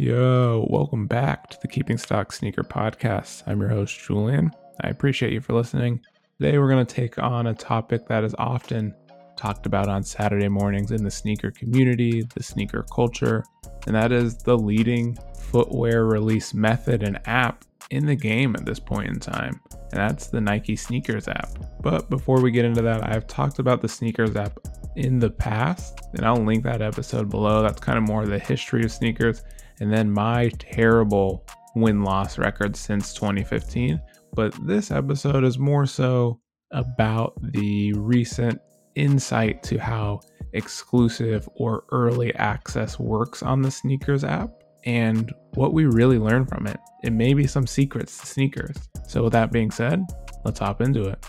Yo, welcome back to the Keeping Stock Sneaker Podcast. I'm your host, Julian. I appreciate you for listening. Today, we're going to take on a topic that is often talked about on Saturday mornings in the sneaker community, the sneaker culture, and that is the leading footwear release method and app in the game at this point in time, and that's the Nike Sneakers app. But before we get into that, I've talked about the Sneakers app in the past, and I'll link that episode below. That's kind of more the history of sneakers and then my terrible win loss record since 2015. But this episode is more so about the recent insight to how exclusive or early access works on the sneakers app and what we really learn from it. It may be some secrets to sneakers. So, with that being said, let's hop into it.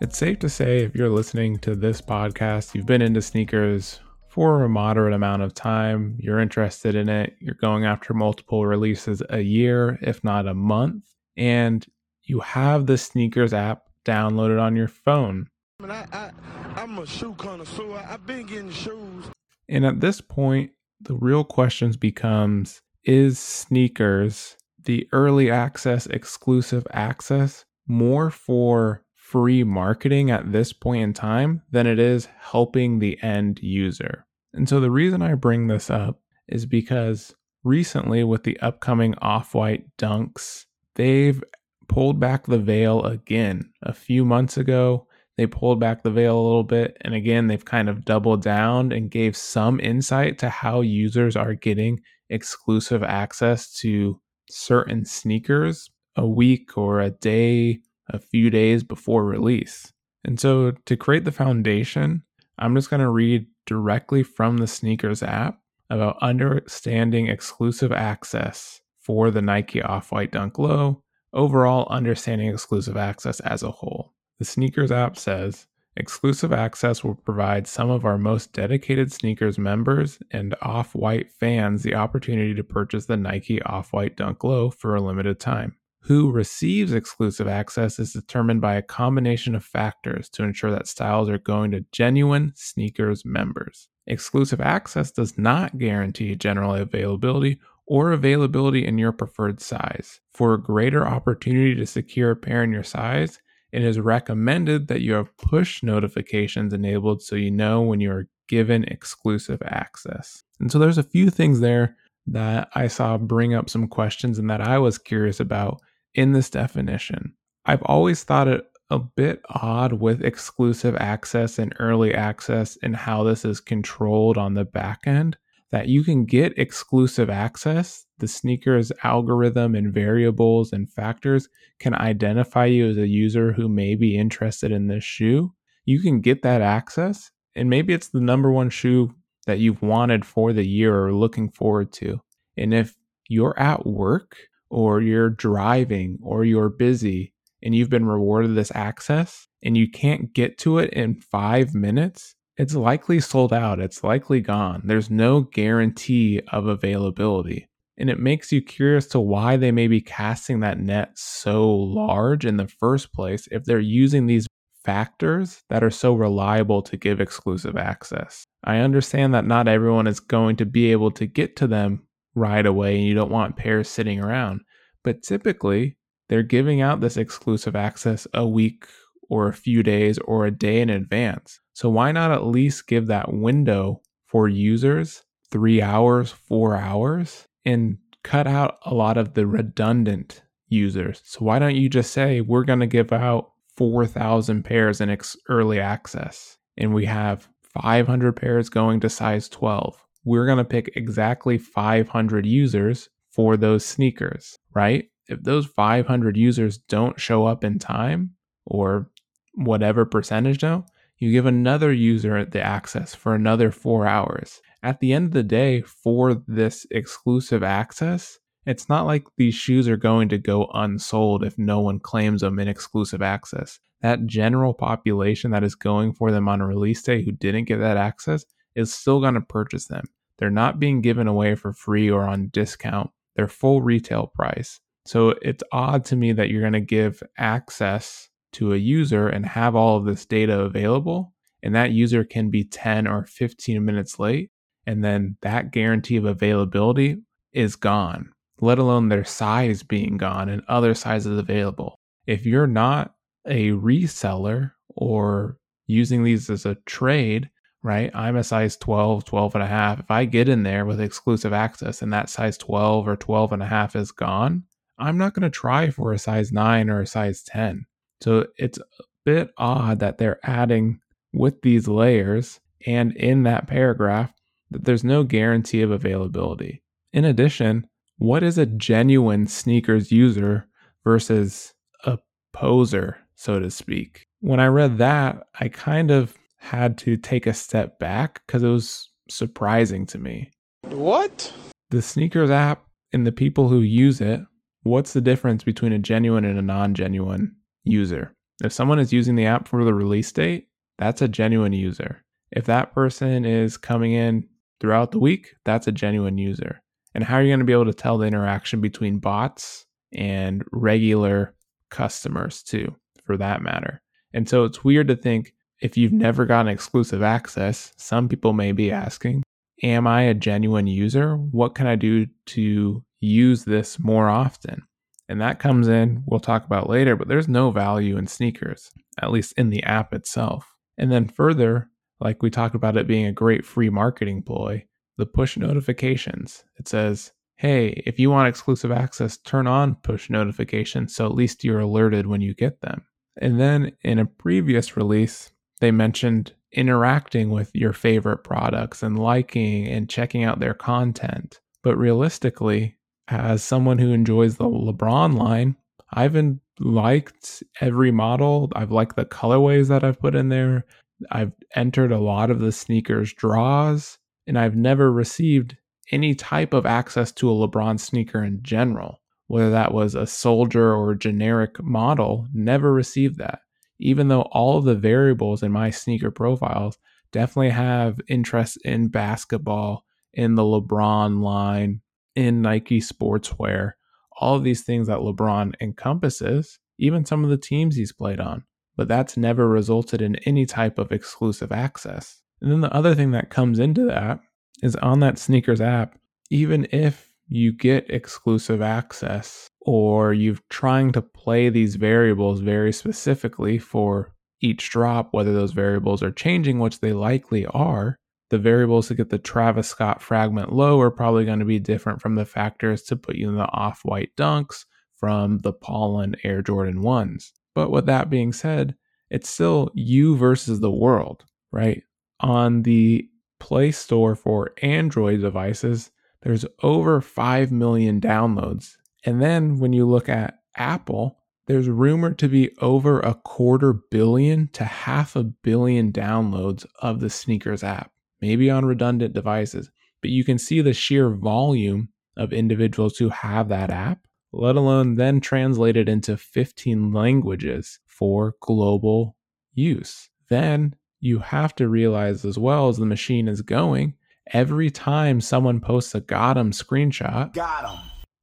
It's safe to say if you're listening to this podcast, you've been into sneakers for a moderate amount of time. You're interested in it. You're going after multiple releases a year, if not a month. And you have the sneakers app downloaded on your phone. I, I, I'm a shoe connoisseur. I've been getting shoes. And at this point, the real questions becomes is sneakers the early access exclusive access more for free marketing at this point in time than it is helping the end user. And so the reason I bring this up is because recently, with the upcoming off white dunks, they've pulled back the veil again. A few months ago, they pulled back the veil a little bit. And again, they've kind of doubled down and gave some insight to how users are getting exclusive access to certain sneakers a week or a day a few days before release. And so to create the foundation, I'm just going to read directly from the sneakers app about understanding exclusive access for the Nike Off White Dunk Low, overall understanding exclusive access as a whole. The sneakers app says exclusive access will provide some of our most dedicated sneakers members and off white fans the opportunity to purchase the Nike Off White Dunk Low for a limited time. Who receives exclusive access is determined by a combination of factors to ensure that styles are going to genuine sneakers members. Exclusive access does not guarantee general availability or availability in your preferred size. For a greater opportunity to secure a pair in your size, it is recommended that you have push notifications enabled so you know when you are given exclusive access. And so there's a few things there that I saw bring up some questions and that I was curious about in this definition. I've always thought it a bit odd with exclusive access and early access and how this is controlled on the back end that you can get exclusive access. The sneakers algorithm and variables and factors can identify you as a user who may be interested in this shoe. You can get that access, and maybe it's the number one shoe that you've wanted for the year or looking forward to. And if you're at work or you're driving or you're busy and you've been rewarded this access and you can't get to it in five minutes, it's likely sold out. It's likely gone. There's no guarantee of availability. And it makes you curious to why they may be casting that net so large in the first place if they're using these factors that are so reliable to give exclusive access. I understand that not everyone is going to be able to get to them right away and you don't want pairs sitting around. But typically, they're giving out this exclusive access a week or a few days or a day in advance. So why not at least give that window for users, three hours, four hours, and cut out a lot of the redundant users? So why don't you just say, we're going to give out 4,000 pairs in ex- early access, and we have 500 pairs going to size 12 we're going to pick exactly 500 users for those sneakers, right? If those 500 users don't show up in time or whatever percentage don't, you give another user the access for another four hours. At the end of the day, for this exclusive access, it's not like these shoes are going to go unsold if no one claims them in exclusive access. That general population that is going for them on release day who didn't get that access is still going to purchase them. They're not being given away for free or on discount. They're full retail price. So it's odd to me that you're going to give access to a user and have all of this data available, and that user can be 10 or 15 minutes late. And then that guarantee of availability is gone, let alone their size being gone and other sizes available. If you're not a reseller or using these as a trade, right? I'm a size 12, 12 and a half. If I get in there with exclusive access and that size 12 or 12 and a half is gone, I'm not going to try for a size 9 or a size 10. So it's a bit odd that they're adding with these layers and in that paragraph that there's no guarantee of availability. In addition, what is a genuine sneakers user versus a poser, so to speak? When I read that, I kind of had to take a step back because it was surprising to me. What? The sneakers app and the people who use it, what's the difference between a genuine and a non genuine user? If someone is using the app for the release date, that's a genuine user. If that person is coming in throughout the week, that's a genuine user. And how are you going to be able to tell the interaction between bots and regular customers, too, for that matter? And so it's weird to think if you've never gotten exclusive access, some people may be asking, Am I a genuine user? What can I do to use this more often? And that comes in, we'll talk about later, but there's no value in sneakers, at least in the app itself. And then further, like we talked about it being a great free marketing ploy, the push notifications. It says, hey, if you want exclusive access, turn on push notifications so at least you're alerted when you get them. And then in a previous release, they mentioned interacting with your favorite products and liking and checking out their content. But realistically, as someone who enjoys the LeBron line, I've been liked every model. I've liked the colorways that I've put in there. I've entered a lot of the sneakers draws, and I've never received any type of access to a LeBron sneaker in general, whether that was a soldier or a generic model, never received that even though all of the variables in my sneaker profiles definitely have interest in basketball, in the LeBron line, in Nike sportswear, all of these things that LeBron encompasses, even some of the teams he's played on. But that's never resulted in any type of exclusive access. And then the other thing that comes into that is on that sneakers app, even if you get exclusive access or you're trying to play these variables very specifically for each drop, whether those variables are changing, which they likely are, the variables to get the Travis Scott fragment low are probably going to be different from the factors to put you in the off white dunks from the Pollen Air Jordan 1s. But with that being said, it's still you versus the world, right? On the Play Store for Android devices, there's over 5 million downloads. And then when you look at Apple, there's rumored to be over a quarter billion to half a billion downloads of the sneakers app, maybe on redundant devices. But you can see the sheer volume of individuals who have that app, let alone then translate it into 15 languages for global use. Then you have to realize as well as the machine is going every time someone posts a got 'em screenshot.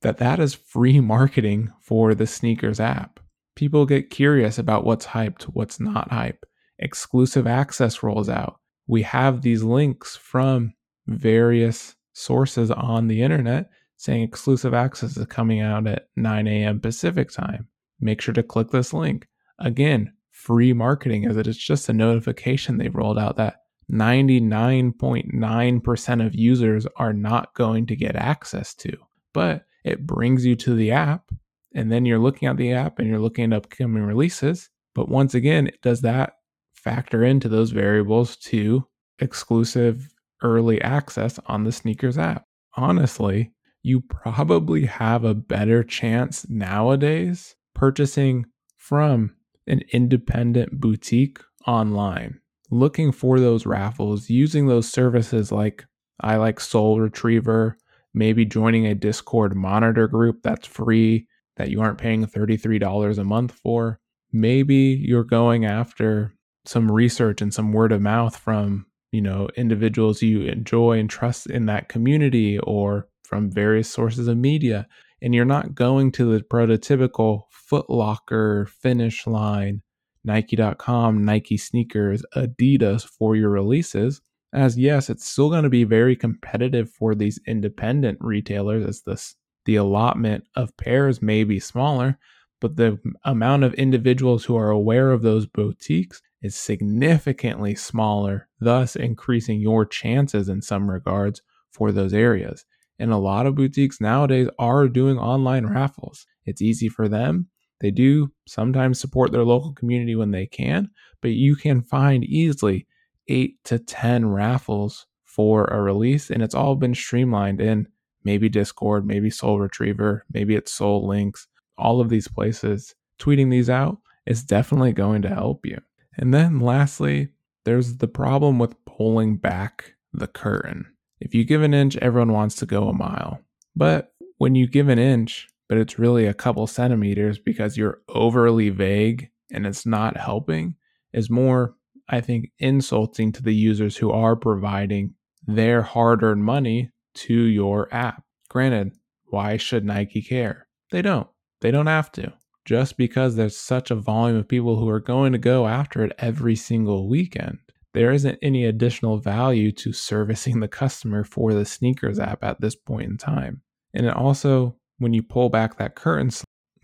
That that is free marketing for the sneakers app. People get curious about what's hyped, what's not hype. Exclusive access rolls out. We have these links from various sources on the internet saying exclusive access is coming out at 9 a.m. Pacific time. Make sure to click this link. Again, free marketing is just a notification they've rolled out that 99.9% of users are not going to get access to. But it brings you to the app, and then you're looking at the app and you're looking at upcoming releases. But once again, does that factor into those variables to exclusive early access on the sneakers app? Honestly, you probably have a better chance nowadays purchasing from an independent boutique online looking for those raffles, using those services like I like Sole Retriever, maybe joining a Discord monitor group that's free that you aren't paying $33 a month for. Maybe you're going after some research and some word of mouth from, you know, individuals you enjoy and trust in that community or from various sources of media and you're not going to the prototypical Footlocker finish line Nike.com, Nike sneakers, Adidas for your releases, as yes, it's still going to be very competitive for these independent retailers as this the allotment of pairs may be smaller, but the amount of individuals who are aware of those boutiques is significantly smaller, thus increasing your chances in some regards for those areas. And a lot of boutiques nowadays are doing online raffles. It's easy for them. They do sometimes support their local community when they can, but you can find easily eight to 10 raffles for a release, and it's all been streamlined in maybe Discord, maybe Sole Retriever, maybe it's Sole Links, all of these places. Tweeting these out is definitely going to help you. And then lastly, there's the problem with pulling back the curtain. If you give an inch, everyone wants to go a mile. But when you give an inch, but it's really a couple centimeters because you're overly vague and it's not helping, is more, I think, insulting to the users who are providing their hard earned money to your app. Granted, why should Nike care? They don't. They don't have to just because there's such a volume of people who are going to go after it every single weekend. There isn't any additional value to servicing the customer for the sneakers app at this point in time. And it also, when you pull back that curtain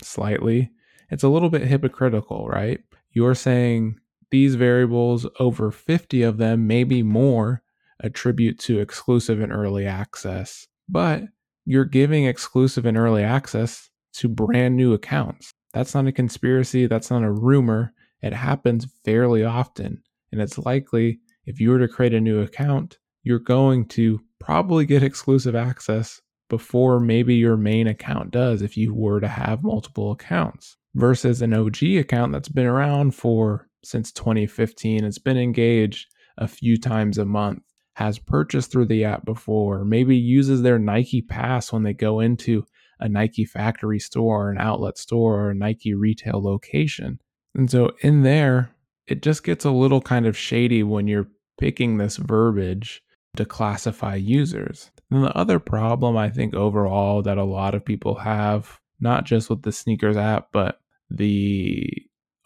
slightly, it's a little bit hypocritical, right? You're saying these variables, over 50 of them, maybe more, attribute to exclusive and early access, but you're giving exclusive and early access to brand new accounts. That's not a conspiracy. That's not a rumor. It happens fairly often. And it's likely if you were to create a new account, you're going to probably get exclusive access before maybe your main account does if you were to have multiple accounts versus an OG account that's been around for since 2015. It's been engaged a few times a month, has purchased through the app before, maybe uses their Nike Pass when they go into a Nike factory store, or an outlet store, or a Nike retail location. And so in there, it just gets a little kind of shady when you're picking this verbiage to classify users. And the other problem I think overall that a lot of people have, not just with the sneakers app, but the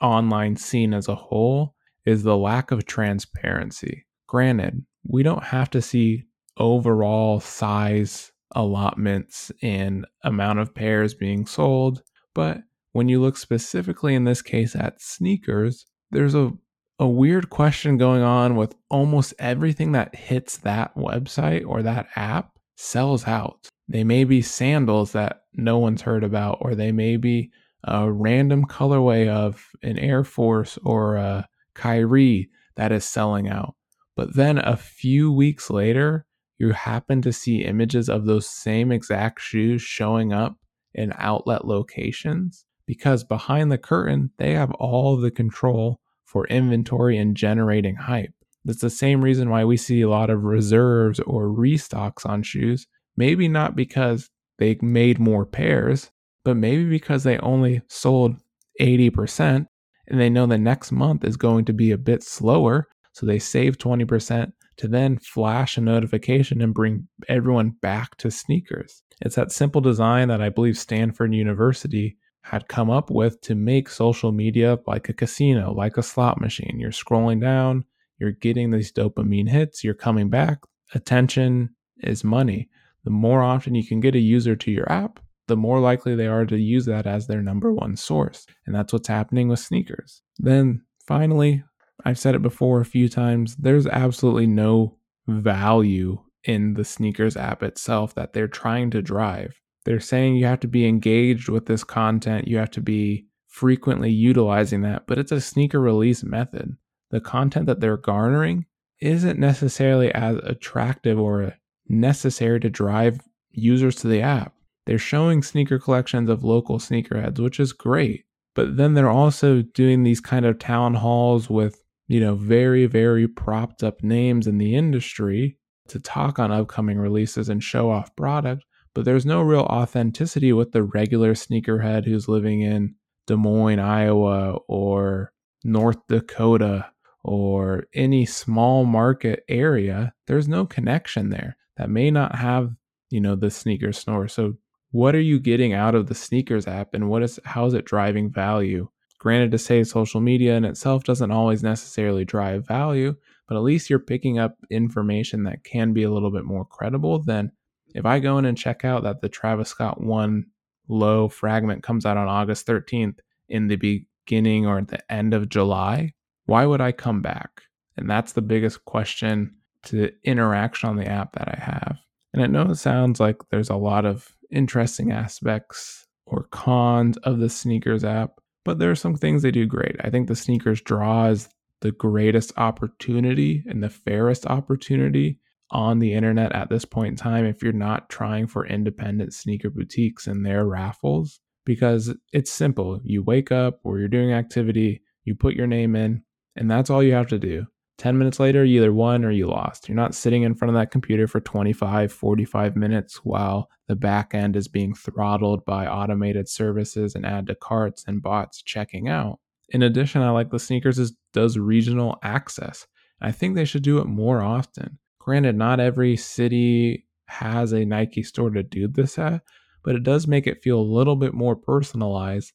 online scene as a whole, is the lack of transparency. Granted, we don't have to see overall size allotments and amount of pairs being sold. But when you look specifically in this case at sneakers, there's a, a weird question going on with almost everything that hits that website or that app sells out. They may be sandals that no one's heard about, or they may be a random colorway of an Air Force or a Kyrie that is selling out. But then a few weeks later, you happen to see images of those same exact shoes showing up in outlet locations because behind the curtain, they have all the control for inventory and generating hype. That's the same reason why we see a lot of reserves or restocks on shoes. Maybe not because they made more pairs, but maybe because they only sold 80% and they know the next month is going to be a bit slower. So they save 20% to then flash a notification and bring everyone back to sneakers. It's that simple design that I believe Stanford University had come up with to make social media like a casino, like a slot machine. You're scrolling down, you're getting these dopamine hits, you're coming back. Attention is money. The more often you can get a user to your app, the more likely they are to use that as their number one source. And that's what's happening with sneakers. Then finally, I've said it before a few times, there's absolutely no value in the sneakers app itself that they're trying to drive. They're saying you have to be engaged with this content, you have to be frequently utilizing that, but it's a sneaker release method. The content that they're garnering isn't necessarily as attractive or necessary to drive users to the app. They're showing sneaker collections of local sneakerheads, which is great. But then they're also doing these kind of town halls with you know, very, very propped up names in the industry to talk on upcoming releases and show off product, but there's no real authenticity with the regular sneakerhead who's living in Des Moines, Iowa, or North Dakota, or any small market area. There's no connection there that may not have, you know, the sneaker snore. So, what are you getting out of the sneakers app and what is how is it driving value Granted, to say social media in itself doesn't always necessarily drive value, but at least you're picking up information that can be a little bit more credible than if I go in and check out that the Travis Scott 1 low fragment comes out on August 13th in the beginning or at the end of July, why would I come back? And that's the biggest question to interaction on the app that I have. And I know it sounds like there's a lot of interesting aspects or cons of the sneakers app, but there are some things they do great. I think the sneakers draw is the greatest opportunity and the fairest opportunity on the internet at this point in time if you're not trying for independent sneaker boutiques and their raffles because it's simple. You wake up or you're doing activity, you put your name in, and that's all you have to do. 10 minutes later, you either won or you lost. You're not sitting in front of that computer for 25, 45 minutes while the back end is being throttled by automated services and add to carts and bots checking out. In addition, I like the sneakers is, does regional access. I think they should do it more often. Granted, not every city has a Nike store to do this at, but it does make it feel a little bit more personalized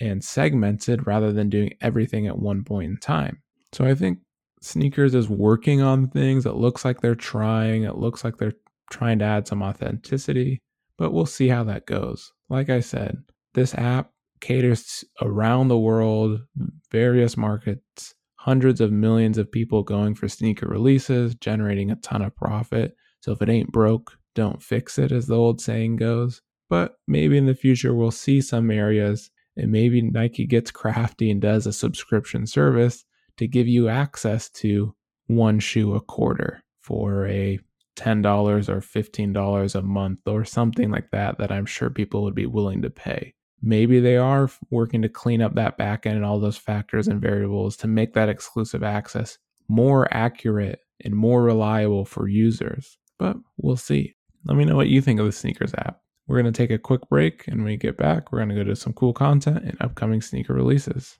and segmented rather than doing everything at one point in time. So I think sneakers is working on things. It looks like they're trying. It looks like they're trying to add some authenticity, but we'll see how that goes. Like I said, this app caters around the world, various markets, hundreds of millions of people going for sneaker releases, generating a ton of profit. So if it ain't broke, don't fix it, as the old saying goes. But maybe in the future, we'll see some areas and maybe Nike gets crafty and does a subscription service to give you access to one shoe a quarter for a $10 or $15 a month or something like that that I'm sure people would be willing to pay. Maybe they are working to clean up that backend and all those factors and variables to make that exclusive access more accurate and more reliable for users. But we'll see. Let me know what you think of the sneakers app. We're going to take a quick break and when we get back, we're going to go to some cool content and upcoming sneaker releases.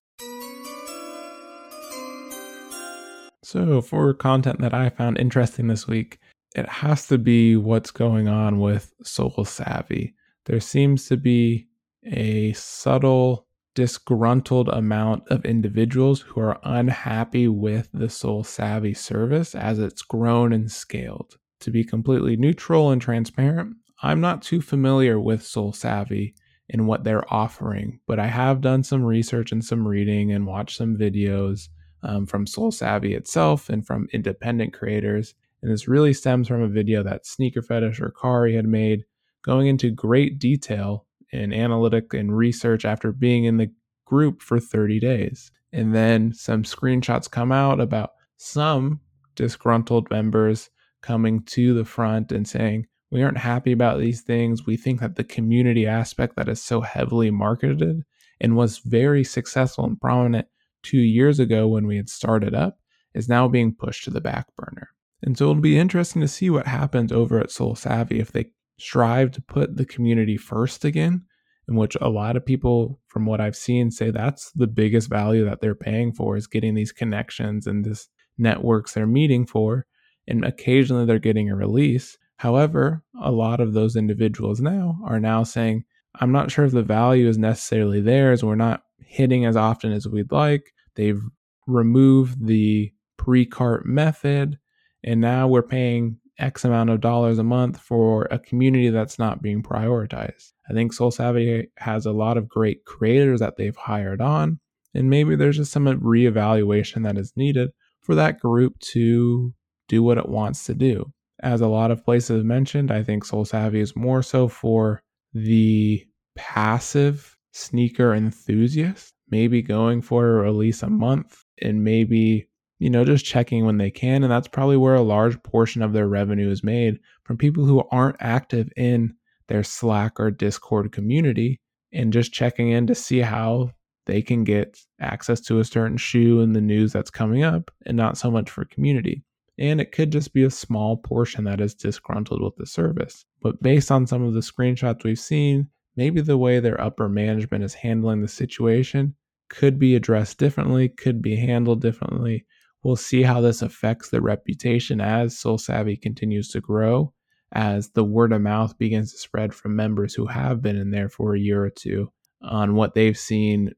So, for content that I found interesting this week, it has to be what's going on with Sole Savvy. There seems to be a subtle, disgruntled amount of individuals who are unhappy with the Sole Savvy service as it's grown and scaled. To be completely neutral and transparent, I'm not too familiar with Sole Savvy and what they're offering, but I have done some research and some reading and watched some videos um, from Sole Savvy itself and from independent creators. And this really stems from a video that Sneaker Fetish or Kari had made, going into great detail in analytic and research after being in the group for 30 days. And then some screenshots come out about some disgruntled members coming to the front and saying, We aren't happy about these things. We think that the community aspect that is so heavily marketed and was very successful and prominent two years ago when we had started up is now being pushed to the back burner. And so it'll be interesting to see what happens over at Sole Savvy if they strive to put the community first again, in which a lot of people, from what I've seen, say that's the biggest value that they're paying for is getting these connections and this networks they're meeting for. And occasionally they're getting a release. However, a lot of those individuals now are now saying, I'm not sure if the value is necessarily theirs. We're not hitting as often as we'd like. They've removed the pre cart method, and now we're paying X amount of dollars a month for a community that's not being prioritized. I think Sole Savvy has a lot of great creators that they've hired on, and maybe there's just some reevaluation that is needed for that group to do what it wants to do. As a lot of places mentioned, I think Sole Savvy is more so for the passive sneaker enthusiast, maybe going for a release a month and maybe, you know, just checking when they can. And that's probably where a large portion of their revenue is made from people who aren't active in their Slack or Discord community and just checking in to see how they can get access to a certain shoe and the news that's coming up and not so much for community. And it could just be a small portion that is disgruntled with the service. But based on some of the screenshots we've seen, maybe the way their upper management is handling the situation could be addressed differently, could be handled differently. We'll see how this affects their reputation as Sole Savvy continues to grow, as the word of mouth begins to spread from members who have been in there for a year or two on what they've seen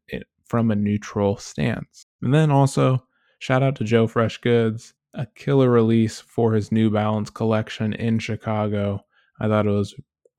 from a neutral stance. And then also, shout out to Joe Fresh Goods. a killer release for his New Balance collection in Chicago. I thought it was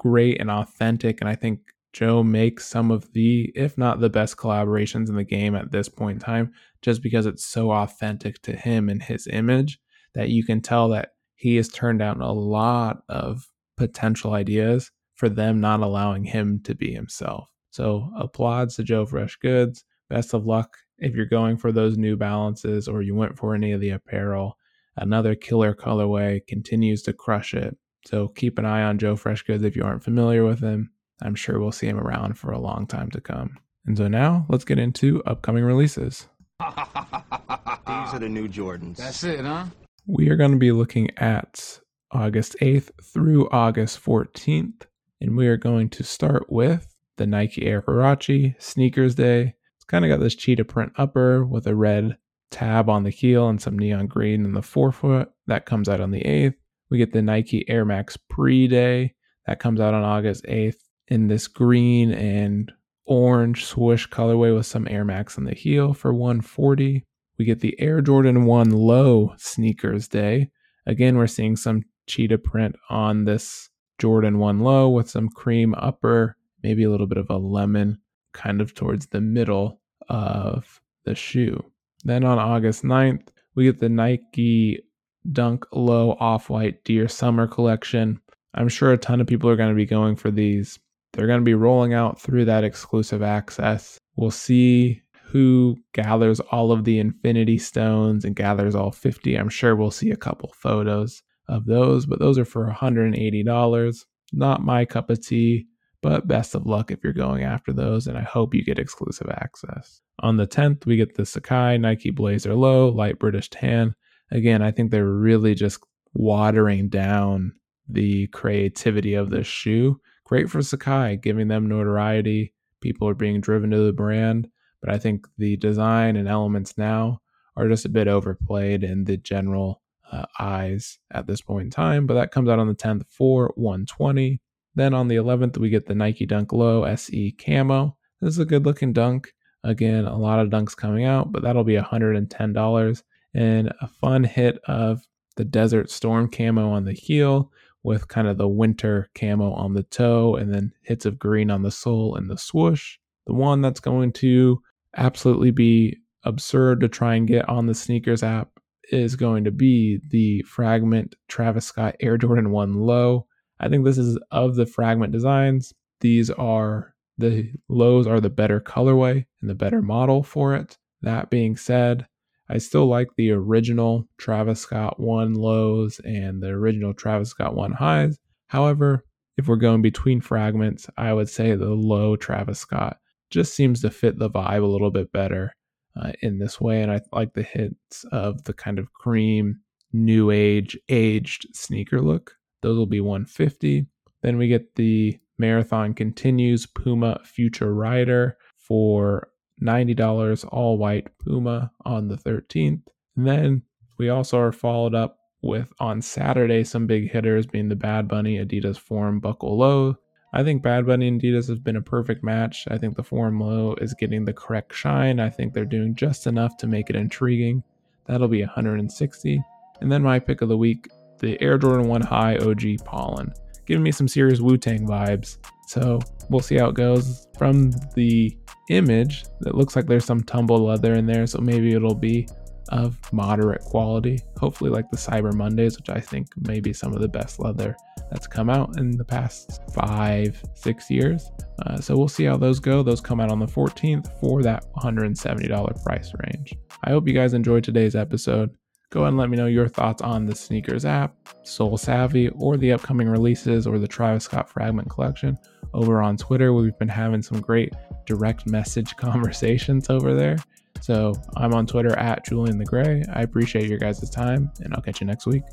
great and authentic, and I think Joe makes some of the, if not the best collaborations in the game at this point in time, just because it's so authentic to him and his image that you can tell that he has turned down a lot of potential ideas for them not allowing him to be himself. So applauds to Joe Fresh Goods. Best of luck if you're going for those new balances or you went for any of the apparel. Another killer colorway continues to crush it. So keep an eye on Joe Fresh Goods if you aren't familiar with him. I'm sure we'll see him around for a long time to come. And so now let's get into upcoming releases. These are the new Jordans. That's it, huh? We are going to be looking at August 8th through August 14th. And we are going to start with the Nike Air Huarache Sneakers Day. It's kind of got this cheetah print upper with a red tab on the heel and some neon green in the forefoot. That comes out on the 8th. We get the Nike Air Max Pre Day. That comes out on August 8th in this green and orange swoosh colorway with some Air Max on the heel for 140. We get the Air Jordan 1 Low Sneakers Day. Again, we're seeing some cheetah print on this Jordan 1 Low with some cream upper, maybe a little bit of a lemon kind of towards the middle of the shoe. Then on August 9th, we get the Nike Dunk Low Off White Dear Summer Collection. I'm sure a ton of people are going to be going for these they're going to be rolling out through that exclusive access. We'll see who gathers all of the Infinity Stones and gathers all 50. I'm sure we'll see a couple photos of those, but those are for $180. Not my cup of tea, but best of luck if you're going after those, and I hope you get exclusive access. On the 10th, we get the Sacai Nike Blazer Low Light British Tan. Again, I think they're really just watering down the creativity of this shoe great for Sacai, giving them notoriety. People are being driven to the brand, but I think the design and elements now are just a bit overplayed in the general uh, eyes at this point in time. But that comes out on the 10th for 120. Then on the 11th, we get the Nike Dunk Low SE Camo. This is a good looking dunk. Again, a lot of dunks coming out, but that'll be $110. And a fun hit of the Desert Storm camo on the heel with kind of the winter camo on the toe and then hits of green on the sole and the swoosh. The one that's going to absolutely be absurd to try and get on the sneakers app is going to be the Fragment Travis Scott Air Jordan 1 Low. I think this is of the Fragment designs. These are the lows are the better colorway and the better model for it. That being said, I still like the original Travis Scott 1 lows and the original Travis Scott 1 highs. However, if we're going between fragments, I would say the low Travis Scott just seems to fit the vibe a little bit better uh, in this way. And I like the hints of the kind of cream, new age, aged sneaker look. Those will be 150. Then we get the Marathon Continues Puma Future Rider for $90 all white Puma on the 13th. And then we also are followed up with on Saturday some big hitters being the Bad Bunny Adidas Forum Buckle Low. I think Bad Bunny and Adidas has been a perfect match. I think the Forum Low is getting the correct shine. I think they're doing just enough to make it intriguing. That'll be 160. And then my pick of the week, the Air Jordan 1 High OG Pollen. Giving me some serious Wu Tang vibes. So we'll see how it goes. From the image, that looks like there's some tumble leather in there, so maybe it'll be of moderate quality. Hopefully, like the Cyber Mondays, which I think may be some of the best leather that's come out in the past five, six years. Uh, so we'll see how those go. Those come out on the 14th for that $170 price range. I hope you guys enjoyed today's episode. Go ahead and let me know your thoughts on the Sneakers app, Sole Savvy, or the upcoming releases or the Travis Scott Fragment Collection over on Twitter. We've been having some great direct message conversations over there. So I'm on Twitter at Julian the Gray. I appreciate your guys' time, and I'll catch you next week.